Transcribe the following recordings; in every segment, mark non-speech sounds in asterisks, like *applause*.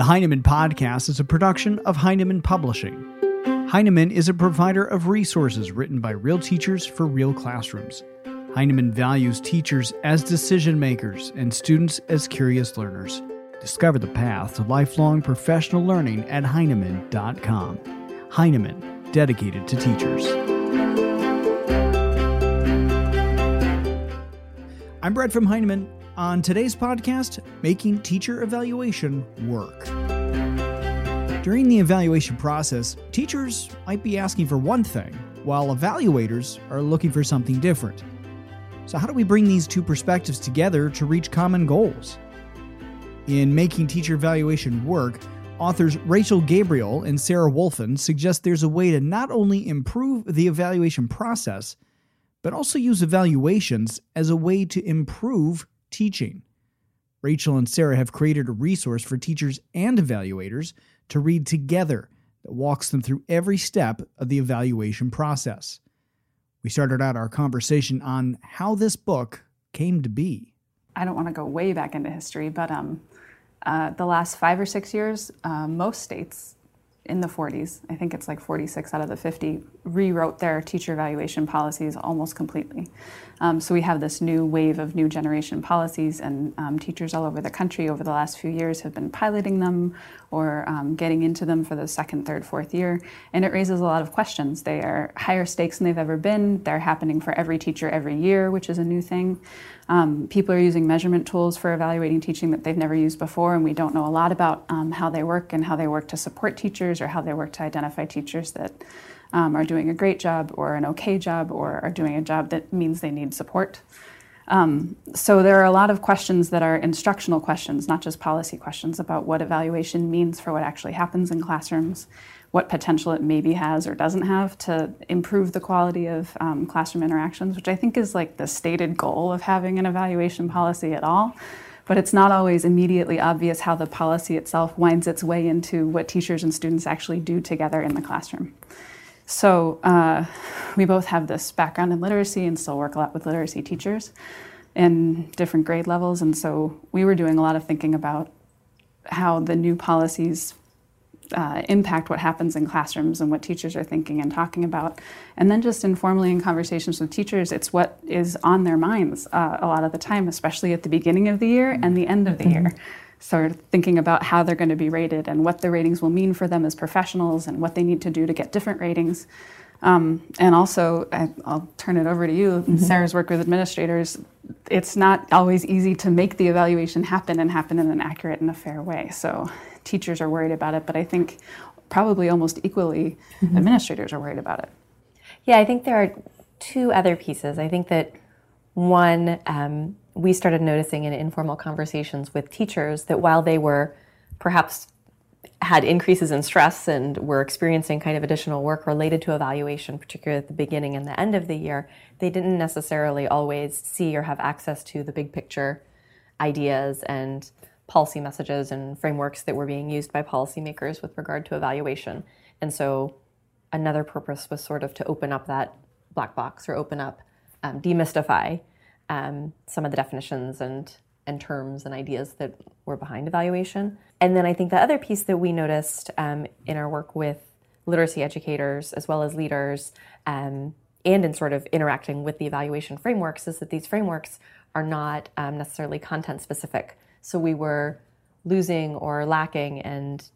The Heinemann Podcast is a production of Heinemann Publishing. Heinemann is a provider of resources written by real teachers for real classrooms. Heinemann values teachers as decision makers and students as curious learners. Discover the path to lifelong professional learning at Heinemann.com. Heinemann, dedicated to teachers. I'm Brett from Heinemann. On today's podcast, making teacher evaluation work. During the evaluation process, teachers might be asking for one thing, while evaluators are looking for something different. So, how do we bring these two perspectives together to reach common goals? In Making Teacher Evaluation Work, authors Rachel Gabriel and Sarah Woulfin suggest there's a way to not only improve the evaluation process, but also use evaluations as a way to improve teaching. Rachel and Sarah have created a resource for teachers and evaluators to read together that walks them through every step of the evaluation process. We started out our conversation on how this book came to be. I don't want to go way back into history, but um, uh, the last five or six years, uh, most states in the 40s, I think it's like 46 out of the 50, rewrote their teacher evaluation policies almost completely. Um, so we have this new wave of new generation policies, and um, teachers all over the country over the last few years have been piloting them or um, getting into them for the second, third, fourth year. And it raises a lot of questions. They are higher stakes than they've ever been. They're happening for every teacher every year, which is a new thing. Um, people are using measurement tools for evaluating teaching that they've never used before, and we don't know a lot about um, how they work and how they work to support teachers or how they work to identify teachers that um, are doing a great job or an okay job or are doing a job that means they need support. Um, so there are a lot of questions that are instructional questions, not just policy questions about what evaluation means for what actually happens in classrooms, what potential it maybe has or doesn't have to improve the quality of um, classroom interactions, which I think is like the stated goal of having an evaluation policy at all. But it's not always immediately obvious how the policy itself winds its way into what teachers and students actually do together in the classroom. So uh, we both have this background in literacy and still work a lot with literacy teachers in different grade levels. And so we were doing a lot of thinking about how the new policies uh, impact what happens in classrooms and what teachers are thinking and talking about. And then just informally in conversations with teachers, it's what is on their minds uh, a lot of the time, especially at the beginning of the year and the end of the year sort of thinking about how they're going to be rated and what the ratings will mean for them as professionals and what they need to do to get different ratings. Um, and also, I, will turn it over to you. Mm-hmm. Sarah's work with administrators. It's not always easy to make the evaluation happen and happen in an accurate and a fair way. So, teachers are worried about it, but I think probably almost equally, mm-hmm. administrators are worried about it. Yeah, I think there are two other pieces. I think that one, um, we started noticing in informal conversations with teachers that while they were perhaps had increases in stress and were experiencing kind of additional work related to evaluation, particularly at the beginning and the end of the year, they didn't necessarily always see or have access to the big picture ideas and policy messages and frameworks that were being used by policymakers with regard to evaluation. And so another purpose was sort of to open up that black box or open up, um, demystify um, some of the definitions and and terms and ideas that were behind evaluation. And then I think the other piece that we noticed um, in our work with literacy educators as well as leaders um, and in sort of interacting with the evaluation frameworks is that these frameworks are not um, necessarily content specific. So we were losing or lacking and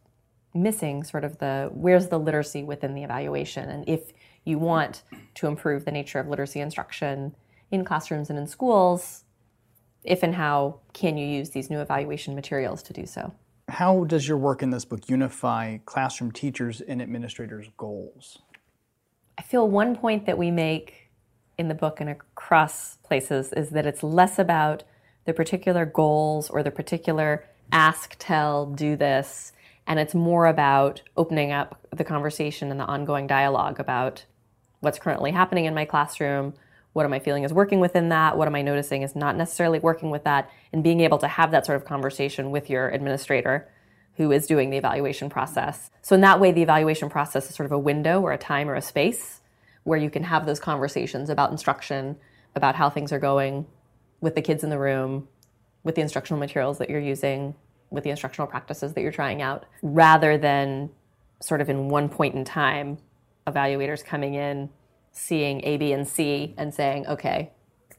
missing sort of the where's the literacy within the evaluation and if you want to improve the nature of literacy instruction in classrooms and in schools, if and how can you use these new evaluation materials to do so? How does your work in this book unify classroom teachers and administrators' goals? I feel one point that we make in the book and across places is that it's less about the particular goals or the particular ask, tell, do this, and it's more about opening up the conversation and the ongoing dialogue about what's currently happening in my classroom, what am I feeling is working within that? What am I noticing is not necessarily working with that? And being able to have that sort of conversation with your administrator who is doing the evaluation process. So, in that way, the evaluation process is sort of a window or a time or a space where you can have those conversations about instruction, about how things are going with the kids in the room, with the instructional materials that you're using, with the instructional practices that you're trying out, rather than sort of in one point in time, evaluators coming in, seeing A, B, and C, and saying, okay,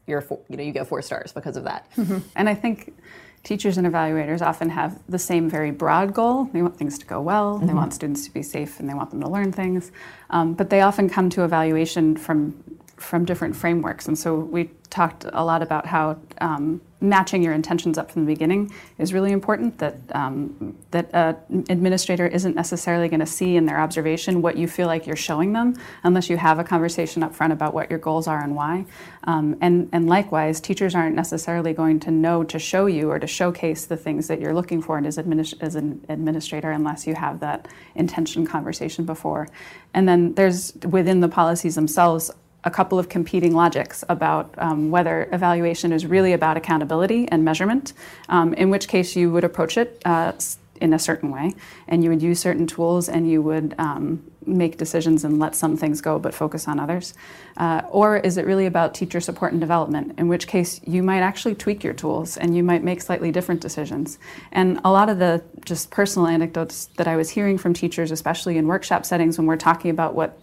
you're four, you know you get four stars because of that. Mm-hmm. And I think teachers and evaluators often have the same very broad goal. They want things to go well, mm-hmm. they want students to be safe, and they want them to learn things. Um, but they often come to evaluation from from different frameworks. And so we talked a lot about how um, matching your intentions up from the beginning is really important. That um, that an administrator isn't necessarily going to see in their observation what you feel like you're showing them, unless you have a conversation up front about what your goals are and why. Um, and and likewise, teachers aren't necessarily going to know to show you or to showcase the things that you're looking for as, administ- as an administrator unless you have that intention conversation before. And then there's within the policies themselves a couple of competing logics about um, whether evaluation is really about accountability and measurement, um, in which case you would approach it uh, in a certain way and you would use certain tools and you would um, make decisions and let some things go but focus on others? Uh, or is it really about teacher support and development, in which case you might actually tweak your tools and you might make slightly different decisions? And a lot of the just personal anecdotes that I was hearing from teachers, especially in workshop settings when we're talking about what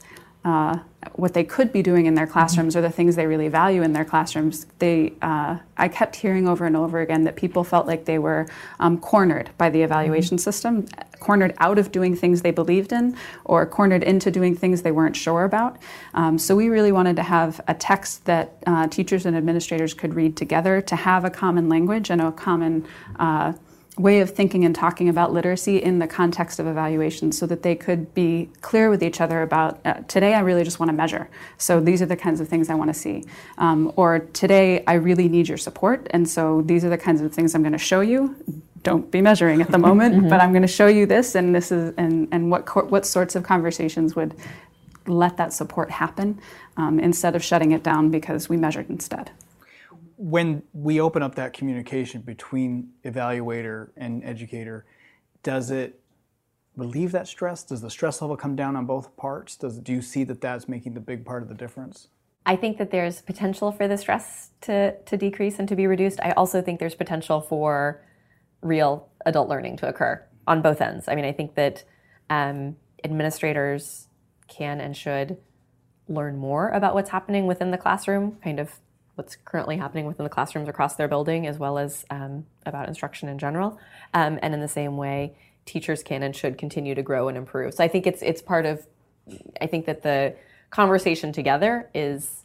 uh, what they could be doing in their classrooms or the things they really value in their classrooms, they, uh, I kept hearing over and over again that people felt like they were um, cornered by the evaluation mm-hmm. system, cornered out of doing things they believed in, or cornered into doing things they weren't sure about. Um, so we really wanted to have a text that uh, teachers and administrators could read together to have a common language and a common uh, way of thinking and talking about literacy in the context of evaluation so that they could be clear with each other about uh, today I really just want to measure. So these are the kinds of things I want to see. Um, or today I really need your support. And so these are the kinds of things I'm going to show you. Don't be measuring at the *laughs* moment, mm-hmm. but I'm going to show you this and this is and, and what, co- what sorts of conversations would let that support happen um, instead of shutting it down because we measured instead when we open up that communication between evaluator and educator, does it relieve that stress? Does the stress level come down on both parts? Does do you see that that's making the big part of the difference? I think that there's potential for the stress to, to decrease and to be reduced. I also think there's potential for real adult learning to occur on both ends. I mean, I think that um, administrators can and should learn more about what's happening within the classroom, kind of what's currently happening within the classrooms across their building, as well as um, about instruction in general. Um, and in the same way, teachers can and should continue to grow and improve. So I think it's it's part of. I think that the conversation together is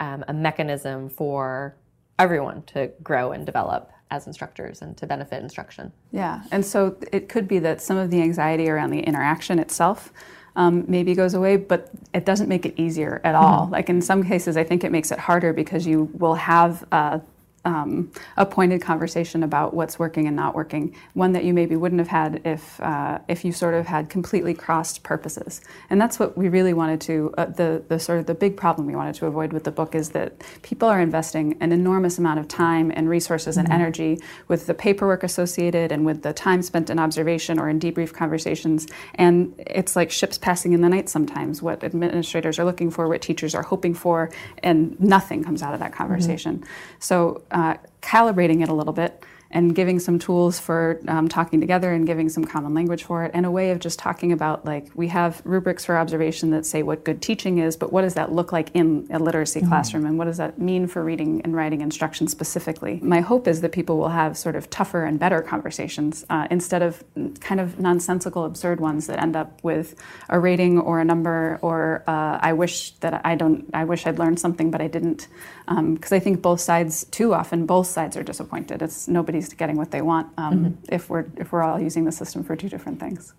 um, a mechanism for everyone to grow and develop as instructors and to benefit instruction. Yeah, and so it could be that some of the anxiety around the interaction itself um, maybe goes away, but it doesn't make it easier at all. Mm-hmm. Like in some cases, I think it makes it harder because you will have uh, um, a pointed conversation about what's working and not working, one that you maybe wouldn't have had if uh, if you sort of had completely crossed purposes. And that's what we really wanted to uh, the the sort of the big problem we wanted to avoid with the book is that people are investing an enormous amount of time and resources mm-hmm. and energy with the paperwork associated and with the time spent in observation or in debrief conversations, and it's like ships passing in the night sometimes. What administrators are looking for, what teachers are hoping for, and nothing comes out of that conversation. Mm-hmm. So uh, calibrating it a little bit and giving some tools for um, talking together and giving some common language for it and a way of just talking about like we have rubrics for observation that say what good teaching is but what does that look like in a literacy mm-hmm. classroom and what does that mean for reading and writing instruction specifically my hope is that people will have sort of tougher and better conversations uh, instead of kind of nonsensical absurd ones that end up with a rating or a number or uh, i wish that i don't i wish i'd learned something but i didn't because um, i think both sides too often both sides are disappointed it's nobody everybody's getting what they want um, mm-hmm. if we're if we're all using the system for two different things.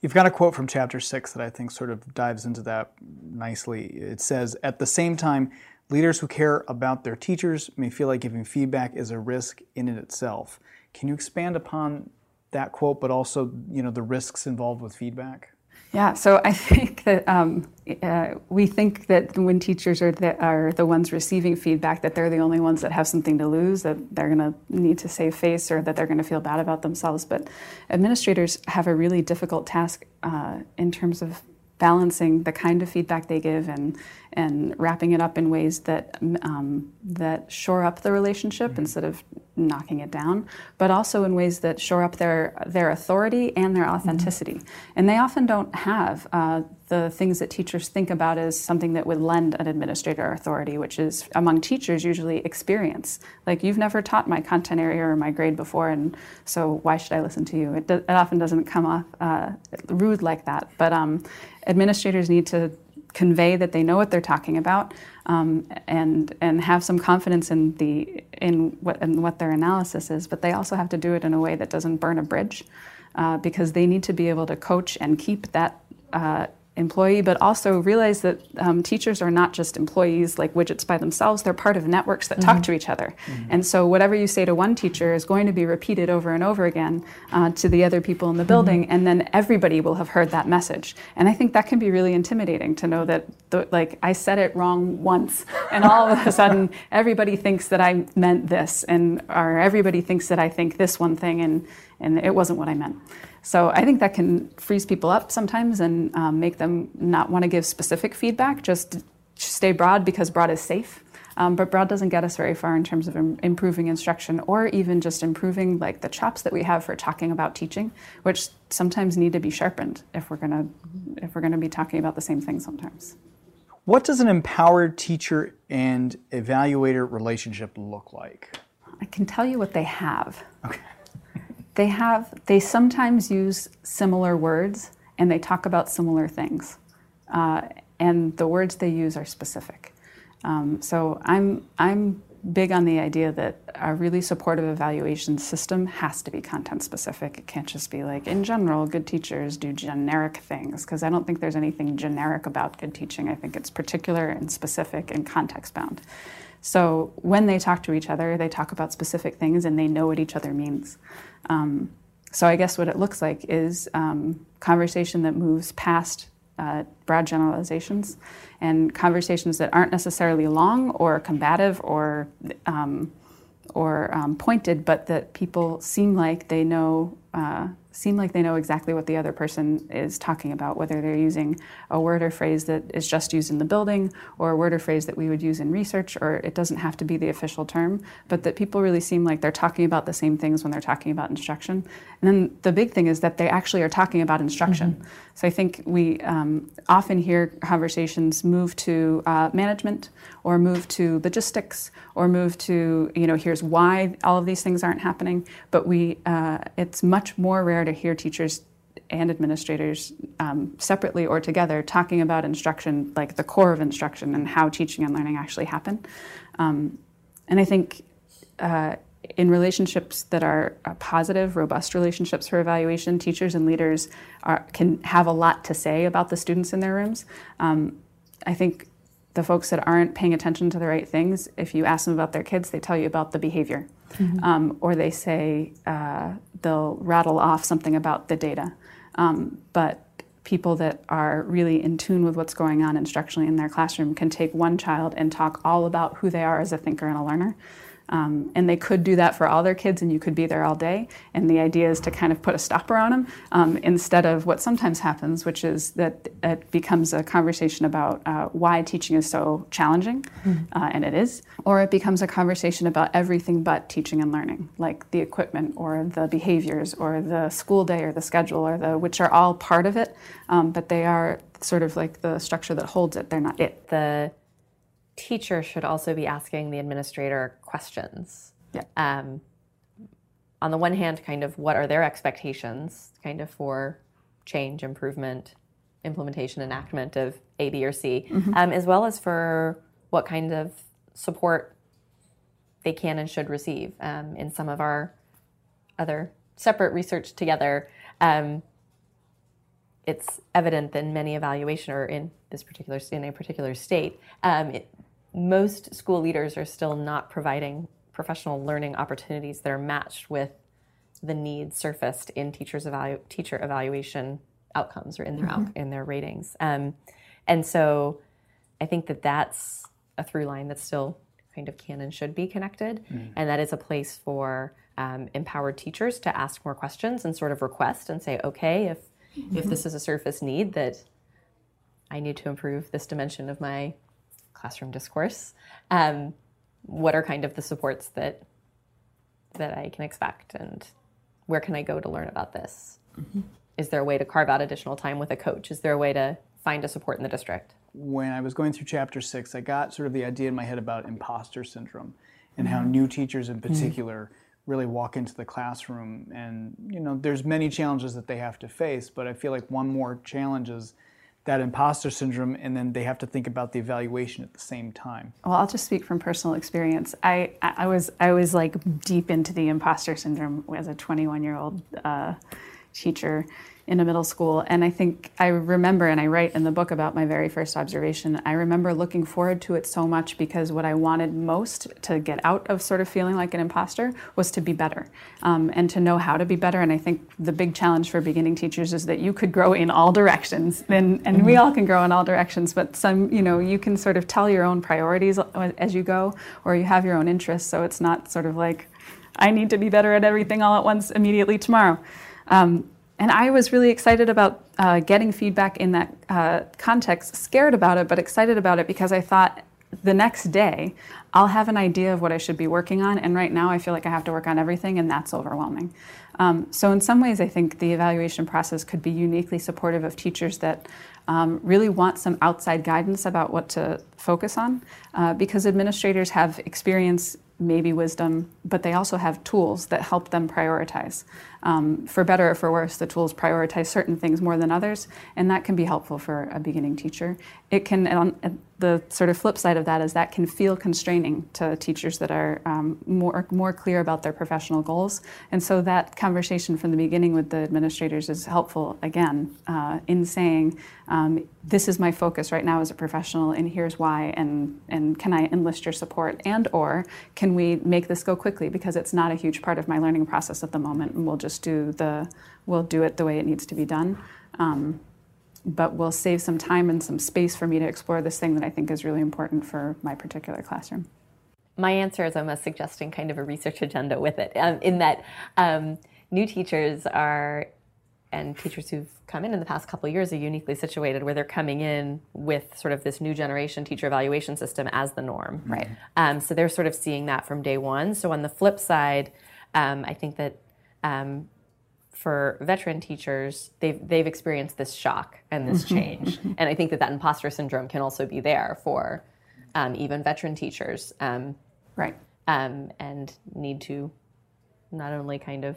You've got a quote from chapter six that I think sort of dives into that nicely. It says, "At the same time." Leaders who care about their teachers may feel like giving feedback is a risk in it itself. Can you expand upon that quote, but also, you know, the risks involved with feedback? Yeah, so I *laughs* think that um, uh, we think that when teachers are the, are the ones receiving feedback, that they're the only ones that have something to lose, that they're going to need to save face, or that they're going to feel bad about themselves. But administrators have a really difficult task uh, in terms of balancing the kind of feedback they give and and wrapping it up in ways that um, that shore up the relationship mm-hmm. instead of knocking it down, but also in ways that shore up their their authority and their authenticity. Mm-hmm. And they often don't have uh, the things that teachers think about as something that would lend an administrator authority, which is among teachers usually experience. Like you've never taught my content area or my grade before, and so why should I listen to you? It, do, it often doesn't come off uh, rude like that, but um, administrators need to convey that they know what they're talking about um, and and have some confidence in the in what in what their analysis is. But they also have to do it in a way that doesn't burn a bridge, uh, because they need to be able to coach and keep that uh, employee, but also realize that um, teachers are not just employees like widgets by themselves. They're part of networks that mm-hmm. talk to each other. Mm-hmm. And so whatever you say to one teacher is going to be repeated over and over again uh, to the other people in the building, mm-hmm. and then everybody will have heard that message. And I think that can be really intimidating to know that, the, like, I said it wrong once, *laughs* and all of a sudden everybody thinks that I meant this, and or everybody thinks that I think this one thing, and and it wasn't what I meant. So I think that can freeze people up sometimes and um, make them not want to give specific feedback, just stay broad because broad is safe. Um, but broad doesn't get us very far in terms of Im- improving instruction or even just improving like the chops that we have for talking about teaching, which sometimes need to be sharpened if we're gonna if we're gonna be talking about the same thing sometimes. What does an empowered teacher and evaluator relationship look like? I can tell you what they have. Okay they have they sometimes use similar words and they talk about similar things. Uh, and the words they use are specific. Um, so i'm i'm big on the idea that a really supportive evaluation system has to be content specific. It can't just be like in general good teachers do generic things because i don't think there's anything generic about good teaching. I think it's particular and specific and context bound so when they talk to each other, they talk about specific things and they know what each other means. Um, so I guess what it looks like is um, conversation that moves past uh, broad generalizations and conversations that aren't necessarily long or combative or um, or um, pointed, but that people seem like they know uh, seem like they know exactly what the other person is talking about, whether they're using a word or phrase that is just used in the building or a word or phrase that we would use in research, or it doesn't have to be the official term, but that people really seem like they're talking about the same things when they're talking about instruction. And then the big thing is that they actually are talking about instruction. Mm-hmm. So I think we um, often hear conversations move to uh, management or move to logistics or move to, you know, here's why all of these things aren't happening, but we, uh, it's much more rare to hear teachers and administrators um, separately or together talking about instruction, like the core of instruction and how teaching and learning actually happen. Um, and I think uh, in relationships that are uh, positive, robust relationships for evaluation, teachers and leaders are, can have a lot to say about the students in their rooms. Um, I think the folks that aren't paying attention to the right things, if you ask them about their kids, they tell you about the behavior. Mm-hmm. Um, or they say uh, they'll rattle off something about the data. Um, but people that are really in tune with what's going on instructionally in their classroom can take one child and talk all about who they are as a thinker and a learner. Um, and they could do that for all their kids, and you could be there all day. And the idea is to kind of put a stopper on them um, instead of what sometimes happens, which is that it becomes a conversation about uh, why teaching is so challenging, mm-hmm. uh, and it is, or it becomes a conversation about everything but teaching and learning, like the equipment or the behaviors or the school day or the schedule, or the which are all part of it, um, but they are sort of like the structure that holds it. They're not it. The teacher should also be asking the administrator questions. Yeah. Um, on the one hand, kind of what are their expectations, kind of for change, improvement, implementation, enactment of A, B, or C, mm-hmm. um, as well as for what kind of support they can and should receive. Um, in some of our other separate research together, um, it's evident that in many evaluation or in this particular in a particular state, um, it, most school leaders are still not providing professional learning opportunities that are matched with the needs surfaced in teachers evalu- teacher evaluation outcomes or in their mm-hmm. out- in their ratings. Um, and so I think that that's a through line that still kind of can and should be connected, mm. and that is a place for um, empowered teachers to ask more questions and sort of request and say, okay, if mm-hmm. if this is a surface need that I need to improve this dimension of my classroom discourse. Um, what are kind of the supports that that I can expect and where can I go to learn about this? Mm-hmm. Is there a way to carve out additional time with a coach? Is there a way to find a support in the district? When I was going through chapter six, I got sort of the idea in my head about imposter syndrome and mm-hmm. how new teachers in mm-hmm. particular mm-hmm. really walk into the classroom and you know there's many challenges that they have to face but i feel like one more challenge is that imposter syndrome and then they have to think about the evaluation at the same time. Well i'll just speak from personal experience. I i was i was like deep into the imposter syndrome as a 21 year old uh, teacher in a middle school. And I think I remember, and I write in the book about my very first observation, I remember looking forward to it so much because what I wanted most to get out of sort of feeling like an imposter was to be better um, and to know how to be better. And I think the big challenge for beginning teachers is that you could grow in all directions, and, and we all can grow in all directions, but some, you know, you can sort of tell your own priorities as you go, or you have your own interests. So it's not sort of like, I need to be better at everything all at once immediately tomorrow. Um, and I was really excited about uh, getting feedback in that uh, context, scared about it, but excited about it because I thought the next day I'll have an idea of what I should be working on. And right now I feel like I have to work on everything, and that's overwhelming. Um, so, in some ways, I think the evaluation process could be uniquely supportive of teachers that um, really want some outside guidance about what to focus on uh, because administrators have experience maybe wisdom, but they also have tools that help them prioritize. Um, for better or for worse, the tools prioritize certain things more than others, and that can be helpful for a beginning teacher. It can, on the sort of flip side of that is that can feel constraining to teachers that are um, more more clear about their professional goals, and so that conversation from the beginning with the administrators is helpful again uh, in saying, um, "This is my focus right now as a professional, and here's why, and and can I enlist your support, and or can we make this go quickly? Because it's not a huge part of my learning process at the moment, and we'll just do the we'll do it the way it needs to be done. Um, but will save some time and some space for me to explore this thing that I think is really important for my particular classroom. My answer is almost suggesting kind of a research agenda with it, um, in that um, new teachers are, and teachers who've come in in the past couple years are uniquely situated where they're coming in with sort of this new generation teacher evaluation system as the norm. Right. Um, so they're sort of seeing that from day one. So on the flip side, um, I think that um, for veteran teachers, they've they've experienced this shock and this mm-hmm. change, and I think that that imposter syndrome can also be there for um, even veteran teachers, um, right? Um, and need to not only kind of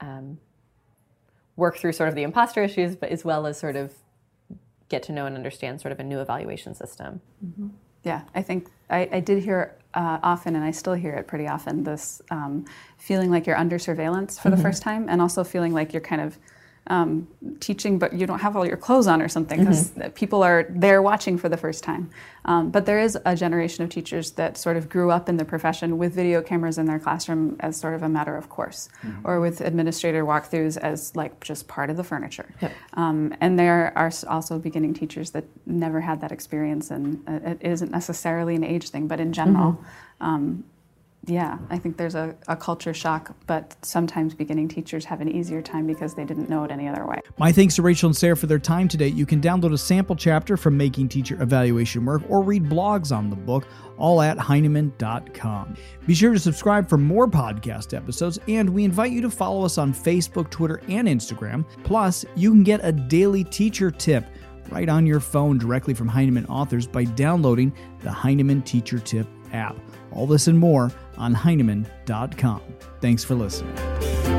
um, work through sort of the imposter issues, but as well as sort of get to know and understand sort of a new evaluation system. Mm-hmm. Yeah, I think I, I did hear uh, often, and I still hear it pretty often, this um, feeling like you're under surveillance for mm-hmm. the first time, and also feeling like you're kind of um, teaching, but you don't have all your clothes on or something because mm-hmm. people are there watching for the first time. Um, but there is a generation of teachers that sort of grew up in the profession with video cameras in their classroom as sort of a matter of course, mm-hmm. or with administrator walkthroughs as like just part of the furniture. Yep. Um, and there are also beginning teachers that never had that experience, and it isn't necessarily an age thing, but in general. Mm-hmm. Yeah, I think there's a, a, culture shock, but sometimes beginning teachers have an easier time because they didn't know it any other way. My thanks to Rachel and Sarah for their time today. You can download a sample chapter from Making Teacher Evaluation Work or read blogs on the book, all at Heinemann.com. Be sure to subscribe for more podcast episodes, and we invite you to follow us on Facebook, Twitter, and Instagram. Plus, you can get a daily teacher tip right on your phone directly from Heinemann authors by downloading the Heinemann Teacher Tip app. All this and more on Heinemann.com. Thanks for listening.